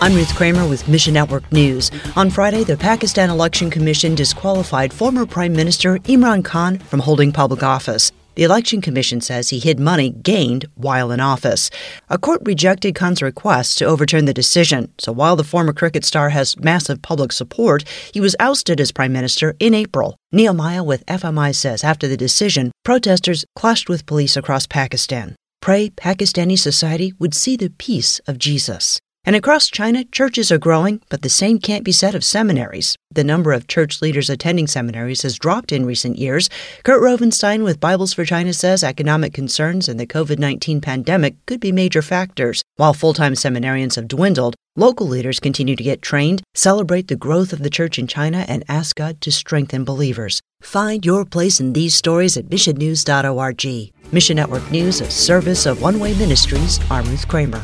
I'm Ruth Kramer with Mission Network News. On Friday, the Pakistan Election Commission disqualified former Prime Minister Imran Khan from holding public office. The Election Commission says he hid money gained while in office. A court rejected Khan's request to overturn the decision. So while the former cricket star has massive public support, he was ousted as prime minister in April. Nehemiah with FMI says after the decision, protesters clashed with police across Pakistan. Pray Pakistani society would see the peace of Jesus. And across China, churches are growing, but the same can't be said of seminaries. The number of church leaders attending seminaries has dropped in recent years. Kurt Rovenstein with Bibles for China says economic concerns and the COVID 19 pandemic could be major factors. While full time seminarians have dwindled, local leaders continue to get trained, celebrate the growth of the church in China, and ask God to strengthen believers. Find your place in these stories at missionnews.org. Mission Network News, a service of One Way Ministries. I'm Ruth Kramer.